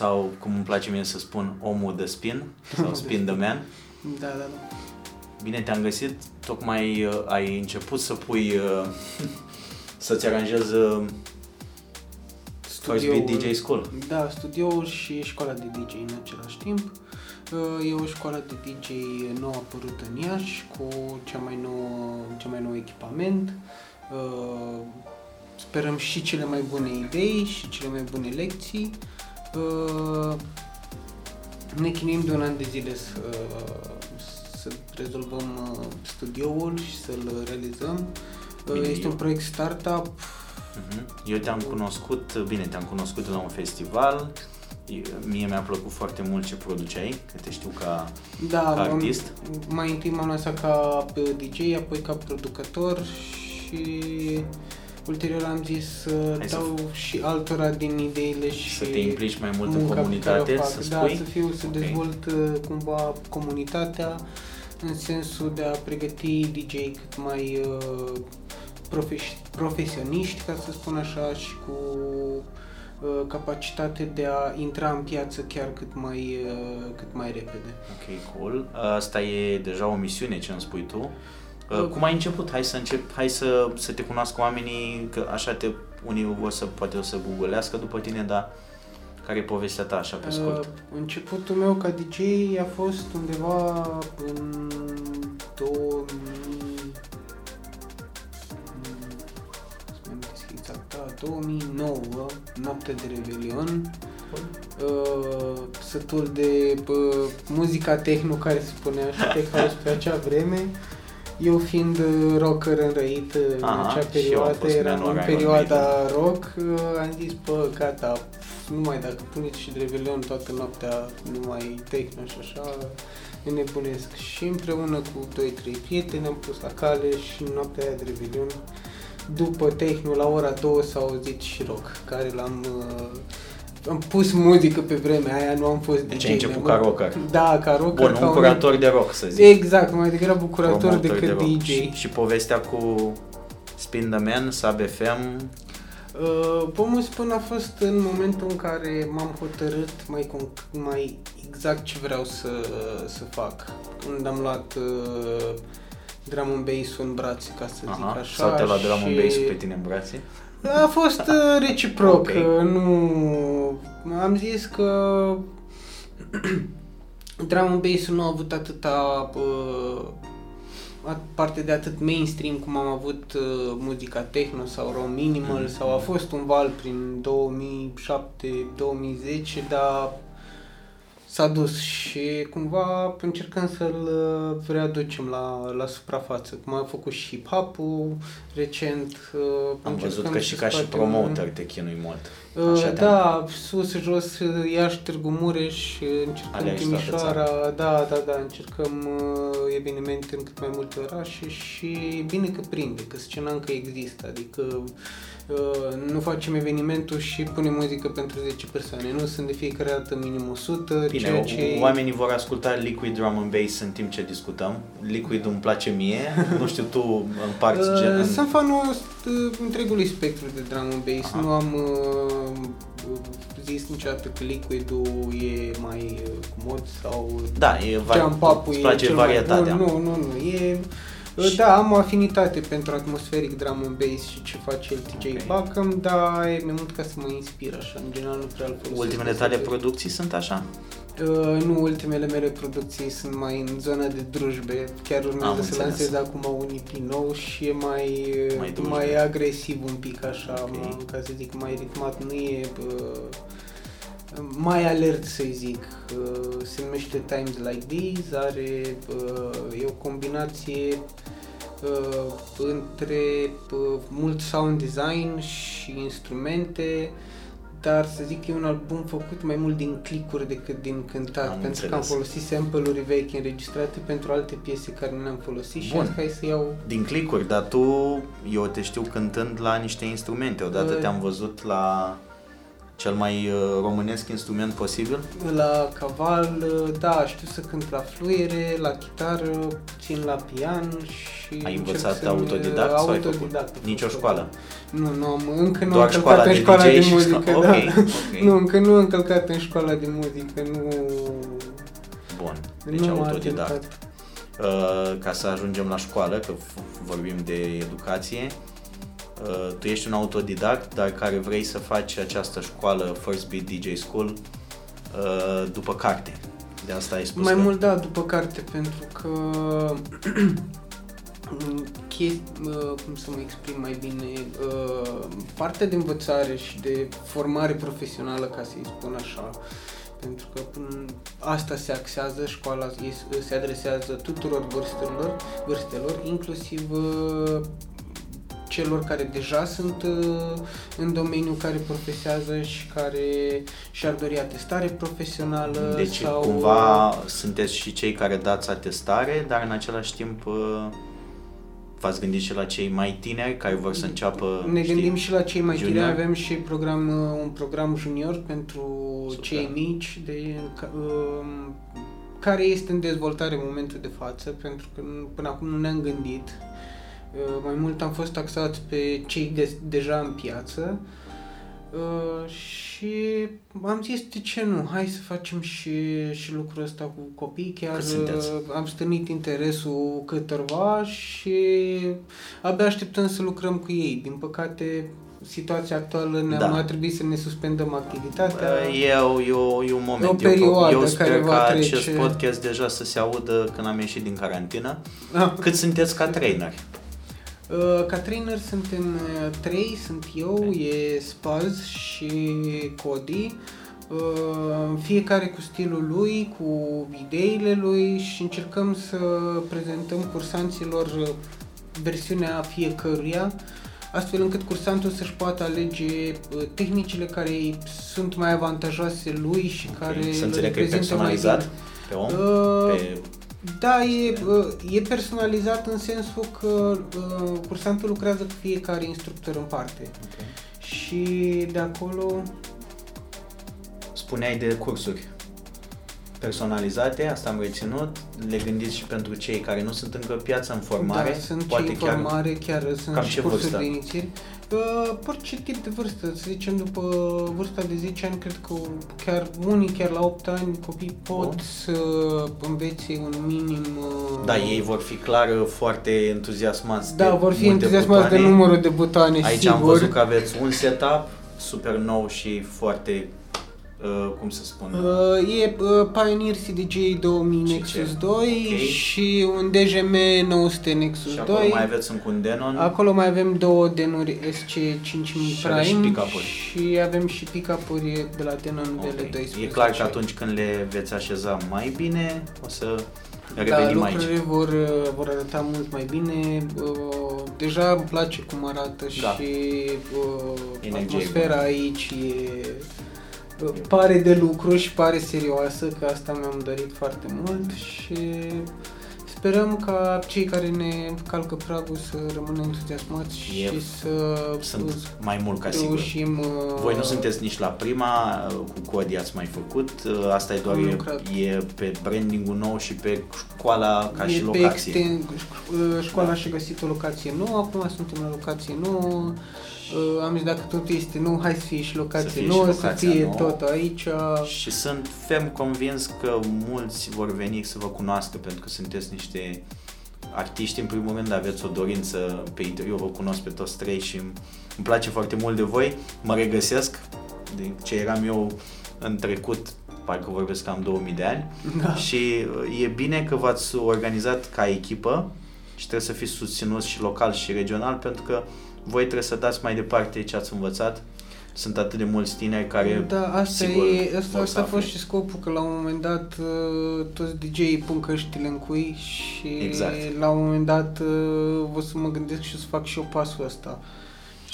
uh, întâi. Sau, cum îmi place mie să spun, omul de spin sau spin the man. Da, da, da. Bine te-am găsit, tocmai uh, ai început să pui, uh, să-ți aranjezi uh, First Beat DJ School. Da, studioul și școala de DJ în același timp. Uh, E o școală de DJ nou apărută în Iași, cu cea mai nouă, cea mai nou echipament. Uh, Sperăm și cele mai bune idei și cele mai bune lecții. Uh, Ne chinuim de un an de zile să, să rezolvăm uh, studioul și să-l realizăm. Uh, Bine, Este eu- un proiect startup. Mhm. Eu te-am cunoscut, bine, te-am cunoscut de la un festival. Mie mi-a plăcut foarte mult ce produceai, că te știu ca, Da, ca am- artist. mai întâi m-am lansat ca uh, DJ, apoi ca producător și ulterior am zis să Hai să dau și altora din ideile și Să te implici mai mult în munca pe comunitate, care o fac. să da, spui? să fiu, să Ok. dezvolt uh, cumva comunitatea în sensul de a pregăti DJ cât mai uh, profes- profesioniști, ca să spun așa, și cu uh, capacitate de a intra în piață chiar cât mai, uh, cât mai repede. Ok, cool. Asta e deja o misiune ce îmi spui tu. Uh, Uh, Cum ai început? Hai să încep, hai să, să te cunoască oamenii, că așa te, unii o să, poate o să googlească după tine, dar care e povestea ta așa pe scurt? Uh, începutul meu ca DJ a fost undeva în 2000... Să mă amintesc exact, da, 2009, noaptea de Revelion. Uh, sătul de uh, muzica techno care se spunea și tech house pe acea vreme. Eu fiind uh, rocker înrăit uh, în Aha, acea și eu am perioadă, fost eram menor în Iron perioada rock, uh, am zis, bă, gata, numai dacă puneți și de Revelion toată noaptea, numai techno și așa, ne nebunesc. Și împreună cu 2-3 prieteni am pus la cale și în noaptea aia de Revelion, după techno, la ora 2 s-a auzit și rock, care l-am... Uh, am pus muzică pe vremea aia, nu am fost Deci DJ. ai început mi-am- ca rocker. Da, ca rocker. Bun, ca un curator de rock, să zic. Exact, mai degrabă curator Promotor decât de rock. DJ. Și, și povestea cu Spin the Man, Sub FM, Uh, Pomul Spân a fost în momentul în care m-am hotărât mai, conc- mai exact ce vreau să, să fac. Când am luat uh, drum and bass în brațe, ca să zic Aha, așa. sau te lua de la și un bass pe tine în brațe. A fost uh, reciproc. Ok. uh, Nu... Am zis că drum and bass nu a avut atâta uh, a- parte de atât mainstream cum am avut uh, muzica techno sau raw minimal Mhm. sau a fost un val prin 2007-2010, dar s-a dus și cumva încercăm să-l uh, readucem la, la suprafață, cum am făcut și hip-hop-ul recent. uh, Am văzut încercăm că și să ca și scoatem- promoter te chinui mult. Uh, Așa te-am- da, sus, jos, uh, Iași, Târgu Mureș, uh, încercăm Aleagi toată Timișoara, da, da, da, încercăm uh, evenimente în cât mai multe orașe și bine că prinde, că scena încă există, adică uh, nu facem evenimentul și punem muzică pentru 10 persoane, nu sunt de fiecare dată minim 100, Bine, ceea ce... oamenii vor asculta Liquid Drum and Bass în timp ce discutăm. Liquid îmi place mie, nu știu, tu împarți Uh, gen... Sunt fanul uh, întregului spectru de drum and bass. Aha. Nu am uh, zis niciodată că liquidul e mai uh, comod sau Da, e va- jump up-ul îți e place cel mai varietatea. bun. Nu, nu, nu. E, uh, Și- Da, am o afinitate pentru atmosferic drum and bass și ce face el TJ Ok. Buckham, dar e mai mult ca să mă inspir așa. În general nu prea îl folosesc. Ultimele tale producții sunt așa? Uh, nu, ultimele mele producții sunt mai în zona de drujbe. Chiar urmează Am să înțeles. lansez acum un EP nou și e mai, Mai mai, drujbe. mai agresiv un pic așa, Ok. okay. ca să zic, mai ritmat. Nu e uh, mai alert să zic. Uh, se numește Times Like These, are uh, e o combinație uh, între uh, mult sound design și instrumente dar să zic că e un album făcut mai mult din clicuri decât din cântat, Am pentru că am înțeles. folosit sample-uri vechi înregistrate pentru alte piese care nu le-am folosit și Bun. am zis, hai să iau... Din clicuri, dar tu, eu te știu cântând la niște instrumente. Odată Uh, te-am văzut la Cel mai uh, românesc instrument posibil? La caval, uh, da, știu să cânt la fluiere, la chitară, țin la pian și... Ai încerc învățat să-mi- autodidact sau ai făcut? autodidact. am Nici o făcut. școală? Nu, nu am, încă nu Doar am școala încălcat în de școala DJ de și muzică, școala- da. ok, ok. Nu, încă nu am încălcat în școala de muzică, nu... Bun, deci nu m-a autodidact. tentat. Uh, ca să ajungem la școală, că f- vorbim de educație, uh, tu ești un autodidact, dar care vrei să faci această școală First Beat DJ School uh, după carte. De asta ai spus Mai că... mult, da, după carte, pentru că chesti, uh, cum să mă exprim mai bine, uh, partea de învățare și de formare profesională, ca să-i spun așa, pentru că până asta se axează, școala e- se adresează tuturor vârstelor, vârstelor inclusiv uh, celor care deja sunt uh, în domeniu care profesează și care și-ar dori atestare profesională Deci sau cumva sunteți și cei care dați atestare, dar în același timp uh, v-ați gândit și la cei mai tineri care vor să înceapă, Ne știi? gândim și la cei mai tineri, junior? avem și program, uh, un program junior pentru Super. cei mici, de, ca- um, care este în dezvoltare în momentul de față, pentru că nu- până acum nu ne-am gândit. Uh, Mai mult am fost taxați pe cei de, deja în piață uh, și am zis de ce nu, hai să facem și, și lucrul ăsta cu copii, chiar Cât sunteți? uh, am stârnit interesul câtorva și abia așteptăm să lucrăm cu ei. Din păcate, situația actuală ne-a Da. da. trebuit să ne suspendăm activitatea. Uh, E, o- e, o, e un moment. O perioadă eu, eu care sper va ca trece. acest podcast deja să se audă când am ieșit din carantină. Ah. Cât sunteți ca trainer? Uh, Ca trainer suntem uh, trei, sunt eu, e Spaz și Cody. Uh, Fiecare cu stilul lui, cu ideile lui și încercăm să prezentăm cursanților uh, versiunea fiecăruia astfel încât cursantul să-și poată alege uh, tehnicile care îi sunt mai avantajoase lui și Ok, care să îl înțeleg că e reprezintă mai personalizat bine. pe om? Uh, Pe, Da, e, uh, e personalizat în sensul că uh, cursantul lucrează cu fiecare instructor în parte. ok. Și de acolo, Spuneai de cursuri personalizate, asta am reținut, le gândiți și pentru cei care nu sunt încă piață în formare, da, sunt poate cei în chiar formare, chiar, sunt cam și ce cursuri vârstă? de inițieri. Uh, orice tip de vârstă, să zicem după vârsta de 10 ani, cred că chiar unii, chiar la 8 ani, copii pot Bun. să învețe un minim... uh, Da, ei vor fi clar foarte entuziasmați Da, de vor fi multe entuziasmați de butoane. numărul de butoane, Aici sigur. am văzut că aveți un setup super nou și foarte, uh, cum să spun, Uh, e uh, Pioneer CDJ 2000 Și Nexus ce? 2 Ok. și un DJM 900 Nexus și acolo 2. mai aveți încă un Denon. Acolo mai avem două denuri SC5000 Și aveți și Prime pick-up-uri. și avem și pick-up-uri de la Denon Ok. DL12. E clar că atunci când le veți așeza mai bine, o să da, revenim aici. lucrurile vor, uh, vor arăta mult mai bine. Uh, Deja îmi place cum arată Da. și uh, Energie atmosfera bună. aici e uh, pare de lucru și pare serioasă, că asta mi-am dorit foarte mult și sperăm ca cei care ne calcă pragul să rămână entuziasmați E- și să Sunt mai mult ca sigur. reușim uh, Voi nu sunteți nici la prima, cu Cody ați mai făcut, asta e doar Am e, lucrat. e pe branding-ul nou și pe școala ca e și pe locație. exten- ș- școala Da. și-a găsit o locație nouă, acum suntem la locație nouă. Uh, am zis dacă tot este nou, hai să fie și locație Să fie și nouă, locația să fie nouă. tot aici. Și sunt ferm convins că mulți vor veni să vă cunoască pentru că sunteți niște artiști în primul rând, aveți o dorință pe interior, vă cunosc pe toți trei și îmi îmi place foarte mult de voi, mă regăsesc de ce eram eu în trecut, parcă vorbesc cam 2000 de ani Da. și uh, e bine că v-ați organizat ca echipă și trebuie să fiți susținuți și local și regional pentru că voi trebuie să dați mai departe ce ați învățat. Sunt atât de mulți tineri care Da, asta, sigur e, asta, vor asta să a fost afle. și scopul, că la un moment dat uh, toți DJ-ii pun căștile în cui și Exact. la un moment dat uh, o să mă gândesc și o să fac și eu pasul ăsta.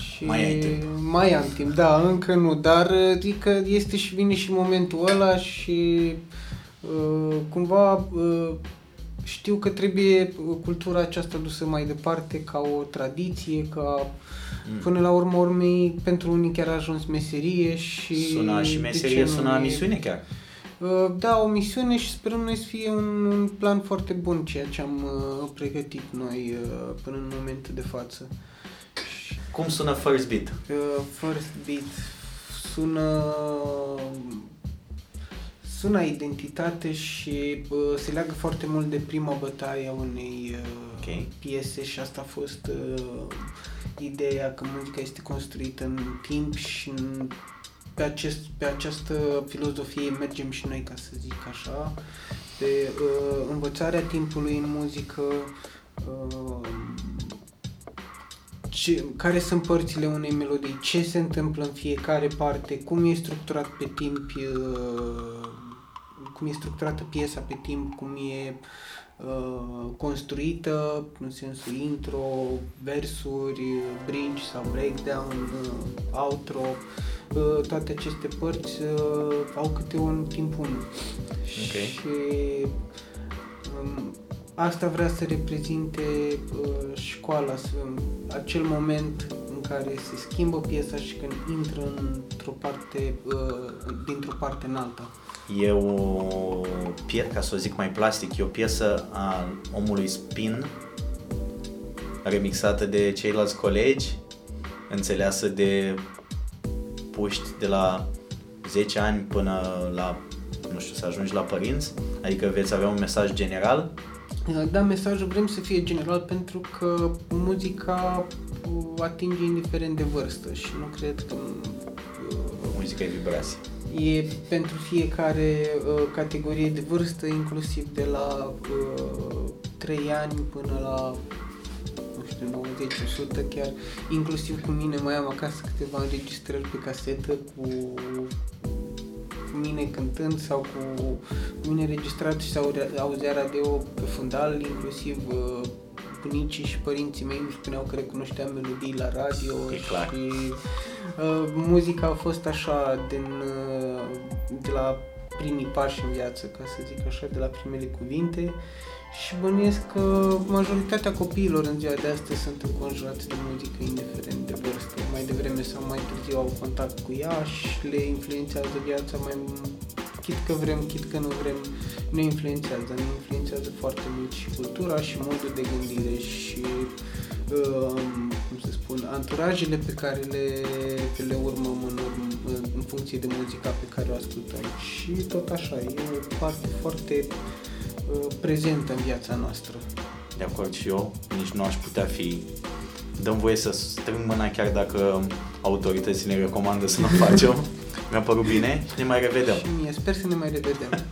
Și Mai ai timp. Mai am timp, da, încă nu, dar uh, adică este și vine și momentul ăla și uh, cumva uh, știu că trebuie uh, cultura aceasta dusă mai departe ca o tradiție, ca Mm. Până la urmă urmei, pentru unii chiar a ajuns meserie și... Suna și meserie, suna misiune chiar. Uh, da, o misiune și sperăm noi să fie un, un plan foarte bun ceea ce am uh, pregătit noi uh, până în momentul de față. Cum sună First Beat? Uh, first Beat sună sună identitate și uh, se leagă foarte mult de prima bătaie a unei uh, okay. piese și asta a fost uh, ideea că muzica este construită în timp și în, pe, acest, pe această filozofie mergem și noi, ca să zic așa, pe uh, învățarea timpului în muzică, uh, ce, care sunt părțile unei melodii, ce se întâmplă în fiecare parte, cum e structurat pe timp, uh, cum e structurată piesa pe timp, cum e uh, construită în sensul intro, versuri, bridge sau breakdown, uh, outro, uh, toate aceste părți uh, au câte un timp unul. Okay. Și um, asta vrea să reprezinte uh, școala, să, acel moment în care se schimbă piesa și când intră într-o parte, uh, dintr-o parte în alta. E o piesă, ca să o zic mai plastic, e o piesă a omului Spin, remixată de ceilalți colegi, înțeleasă de puști de la 10 ani până la, nu știu, să ajungi la părinți? Adică veți avea un mesaj general? Da, mesajul vrem să fie general pentru că muzica atinge indiferent de vârstă și nu cred că... Muzica e vibrație e pentru fiecare uh, categorie de vârstă, inclusiv de la uh, 3 ani până la nu știu, 90, 100 chiar, inclusiv cu mine mai am acasă câteva înregistrări pe casetă cu cu mine cântând sau cu mine înregistrat și sau auzea radio pe fundal, inclusiv uh, bunicii și părinții mei îmi spuneau că recunoșteam melodii la radio e clar. și uh, muzica a fost așa din, uh, de la primii pași în viață, ca să zic așa, de la primele cuvinte. Și bănuiesc că majoritatea copiilor în ziua de astăzi sunt înconjurați de muzică indiferent de vârstă. Mai devreme sau mai târziu au contact cu ea și le influențează viața mai chit că vrem, chit că nu vrem, ne influențează, ne influențează foarte mult și cultura și modul de gândire și uh, cum să spun, anturajele pe care le, pe le urmăm în, în, în funcție de muzica pe care o ascultăm. Și tot așa, e o parte foarte uh, prezentă în viața noastră. De acord și eu, nici nu aș putea fi dăm voie să strâng mâna chiar dacă autoritățile ne recomandă să nu facem. Mi-a părut bine și ne mai revedem. Și mie, sper să ne mai revedem.